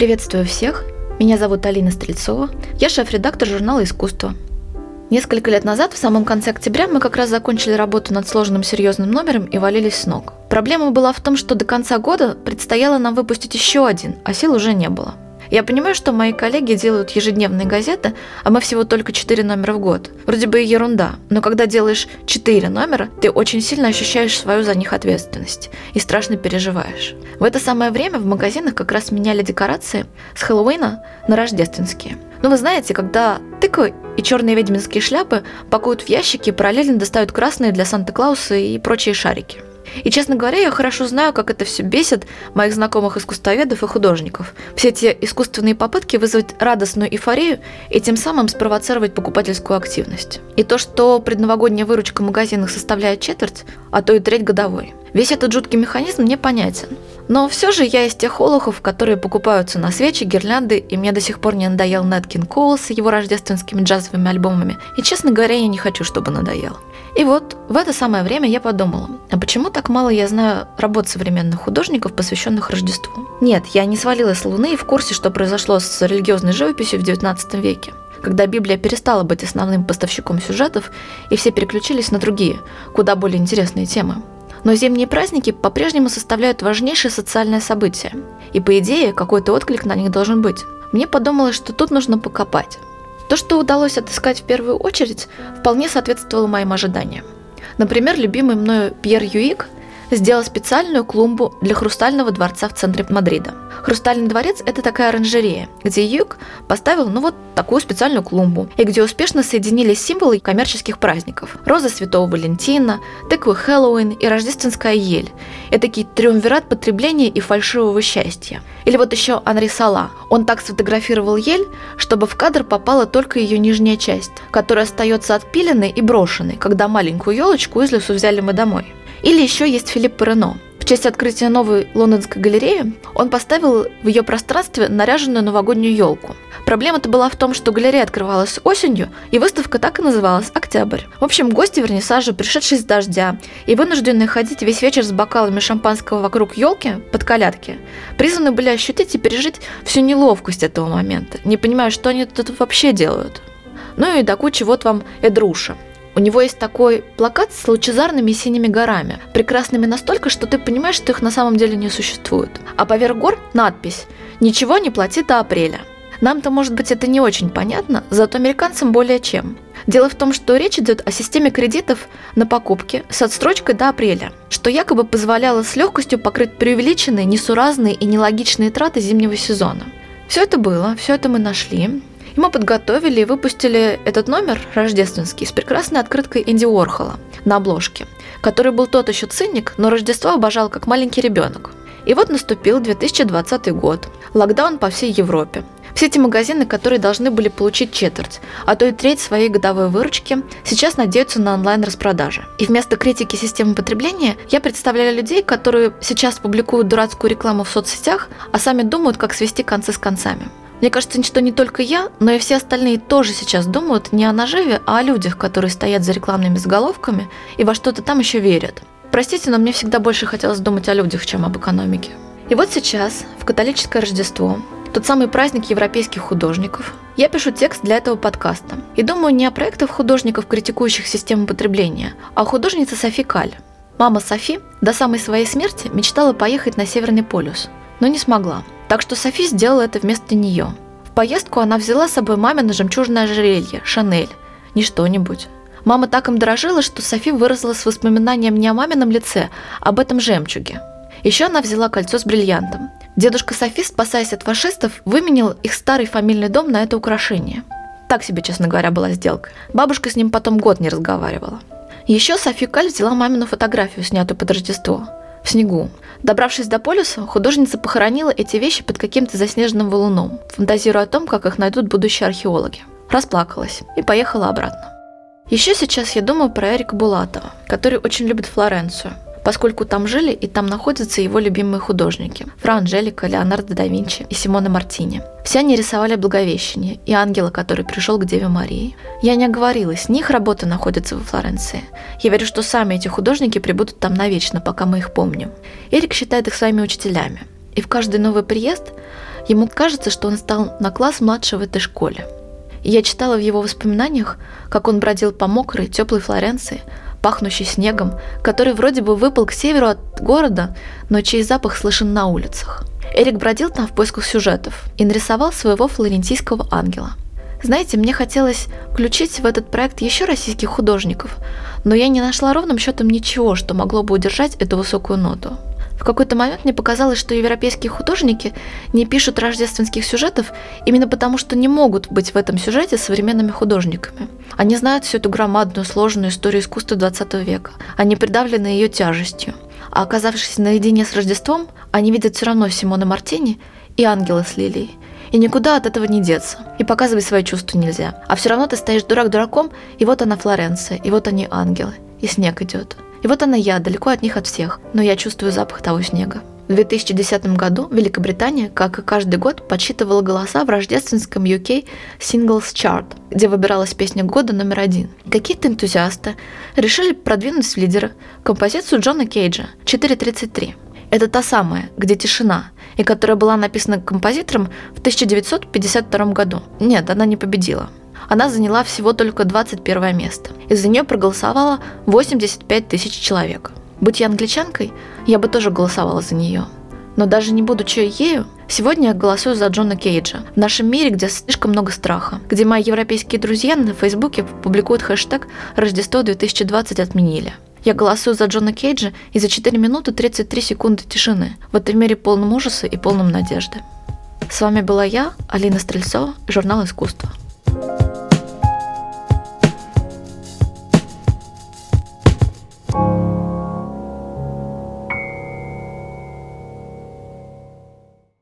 Приветствую всех! Меня зовут Алина Стрельцова. Я шеф-редактор журнала «Искусство». Несколько лет назад, в самом конце октября, мы как раз закончили работу над сложным серьезным номером и валились с ног. Проблема была в том, что до конца года предстояло нам выпустить еще один, а сил уже не было – я понимаю, что мои коллеги делают ежедневные газеты, а мы всего только 4 номера в год. Вроде бы ерунда, но когда делаешь 4 номера, ты очень сильно ощущаешь свою за них ответственность и страшно переживаешь. В это самое время в магазинах как раз меняли декорации с Хэллоуина на рождественские. Но ну, вы знаете, когда тыквы и черные ведьминские шляпы пакуют в ящики и параллельно достают красные для Санта-Клауса и прочие шарики – и, честно говоря, я хорошо знаю, как это все бесит моих знакомых искусствоведов и художников. Все эти искусственные попытки вызвать радостную эйфорию и тем самым спровоцировать покупательскую активность. И то, что предновогодняя выручка в магазинах составляет четверть, а то и треть годовой. Весь этот жуткий механизм мне понятен. Но все же я из тех олухов, которые покупаются на свечи, гирлянды, и мне до сих пор не надоел Неткин Коул с его рождественскими джазовыми альбомами. И, честно говоря, я не хочу, чтобы надоел. И вот в это самое время я подумала, а почему так мало я знаю работ современных художников, посвященных Рождеству? Нет, я не свалилась с Луны и в курсе, что произошло с религиозной живописью в XIX веке когда Библия перестала быть основным поставщиком сюжетов, и все переключились на другие, куда более интересные темы. Но зимние праздники по-прежнему составляют важнейшее социальное событие, и по идее какой-то отклик на них должен быть. Мне подумалось, что тут нужно покопать. То, что удалось отыскать в первую очередь, вполне соответствовало моим ожиданиям. Например, любимый мною Пьер Юик – сделал специальную клумбу для Хрустального дворца в центре Мадрида. Хрустальный дворец – это такая оранжерея, где Юг поставил ну вот такую специальную клумбу, и где успешно соединились символы коммерческих праздников. Роза Святого Валентина, тыквы Хэллоуин и рождественская ель. Этакий триумвират потребления и фальшивого счастья. Или вот еще Анри Сала. Он так сфотографировал ель, чтобы в кадр попала только ее нижняя часть, которая остается отпиленной и брошенной, когда маленькую елочку из лесу взяли мы домой. Или еще есть Филипп Перено. В честь открытия новой лондонской галереи он поставил в ее пространстве наряженную новогоднюю елку. Проблема-то была в том, что галерея открывалась осенью, и выставка так и называлась «Октябрь». В общем, гости вернисажа, пришедшие с дождя и вынужденные ходить весь вечер с бокалами шампанского вокруг елки под колядки, призваны были ощутить и пережить всю неловкость этого момента, не понимая, что они тут вообще делают. Ну и до кучи вот вам Эдруша – у него есть такой плакат с лучезарными синими горами, прекрасными настолько, что ты понимаешь, что их на самом деле не существует. А поверх гор надпись «Ничего не плати до апреля». Нам-то, может быть, это не очень понятно, зато американцам более чем. Дело в том, что речь идет о системе кредитов на покупки с отстрочкой до апреля, что якобы позволяло с легкостью покрыть преувеличенные, несуразные и нелогичные траты зимнего сезона. Все это было, все это мы нашли, и мы подготовили и выпустили этот номер рождественский с прекрасной открыткой Энди Уорхола на обложке, который был тот еще циник, но Рождество обожал как маленький ребенок. И вот наступил 2020 год, локдаун по всей Европе. Все эти магазины, которые должны были получить четверть, а то и треть своей годовой выручки, сейчас надеются на онлайн-распродажи. И вместо критики системы потребления я представляю людей, которые сейчас публикуют дурацкую рекламу в соцсетях, а сами думают, как свести концы с концами. Мне кажется, что не только я, но и все остальные тоже сейчас думают не о наживе, а о людях, которые стоят за рекламными заголовками и во что-то там еще верят. Простите, но мне всегда больше хотелось думать о людях, чем об экономике. И вот сейчас, в католическое Рождество, тот самый праздник европейских художников, я пишу текст для этого подкаста. И думаю не о проектах художников, критикующих систему потребления, а о художнице Софи Каль. Мама Софи до самой своей смерти мечтала поехать на Северный полюс, но не смогла. Так что Софи сделала это вместо нее. В поездку она взяла с собой мамино жемчужное ожерелье, Шанель. Не что-нибудь. Мама так им дорожила, что Софи выросла с воспоминанием не о мамином лице, а об этом жемчуге. Еще она взяла кольцо с бриллиантом. Дедушка Софи, спасаясь от фашистов, выменил их старый фамильный дом на это украшение. Так себе, честно говоря, была сделка. Бабушка с ним потом год не разговаривала. Еще Софи Каль взяла мамину фотографию, снятую под Рождество в снегу. Добравшись до полюса, художница похоронила эти вещи под каким-то заснеженным валуном, фантазируя о том, как их найдут будущие археологи. Расплакалась и поехала обратно. Еще сейчас я думаю про Эрика Булатова, который очень любит Флоренцию – поскольку там жили и там находятся его любимые художники – Фра Анжелика, Леонардо да Винчи и Симона Мартини. Все они рисовали Благовещение и ангела, который пришел к Деве Марии. Я не оговорилась, не их работа находится во Флоренции. Я верю, что сами эти художники прибудут там навечно, пока мы их помним. Эрик считает их своими учителями. И в каждый новый приезд ему кажется, что он стал на класс младше в этой школе. И я читала в его воспоминаниях, как он бродил по мокрой, теплой Флоренции, пахнущей снегом, который вроде бы выпал к северу от города, но чей запах слышен на улицах. Эрик бродил там в поисках сюжетов и нарисовал своего флорентийского ангела. Знаете, мне хотелось включить в этот проект еще российских художников, но я не нашла ровным счетом ничего, что могло бы удержать эту высокую ноту. В какой-то момент мне показалось, что европейские художники не пишут рождественских сюжетов именно потому, что не могут быть в этом сюжете современными художниками. Они знают всю эту громадную, сложную историю искусства 20 века. Они придавлены ее тяжестью. А оказавшись наедине с Рождеством, они видят все равно Симона Мартини и ангела с лилией. И никуда от этого не деться. И показывать свои чувства нельзя. А все равно ты стоишь дурак дураком, и вот она Флоренция, и вот они ангелы, и снег идет. И вот она я, далеко от них от всех, но я чувствую запах того снега. В 2010 году Великобритания, как и каждый год, подсчитывала голоса в рождественском UK Singles Chart, где выбиралась песня года номер один. Какие-то энтузиасты решили продвинуть в лидера композицию Джона Кейджа «433». Это та самая, где тишина, и которая была написана композитором в 1952 году. Нет, она не победила она заняла всего только 21 место. И за нее проголосовало 85 тысяч человек. Будь я англичанкой, я бы тоже голосовала за нее. Но даже не будучи ею, сегодня я голосую за Джона Кейджа. В нашем мире, где слишком много страха, где мои европейские друзья на Фейсбуке публикуют хэштег «Рождество 2020 отменили». Я голосую за Джона Кейджа и за 4 минуты 33 секунды тишины в этом мире полном ужаса и полном надежды. С вами была я, Алина Стрельцова, журнал «Искусство».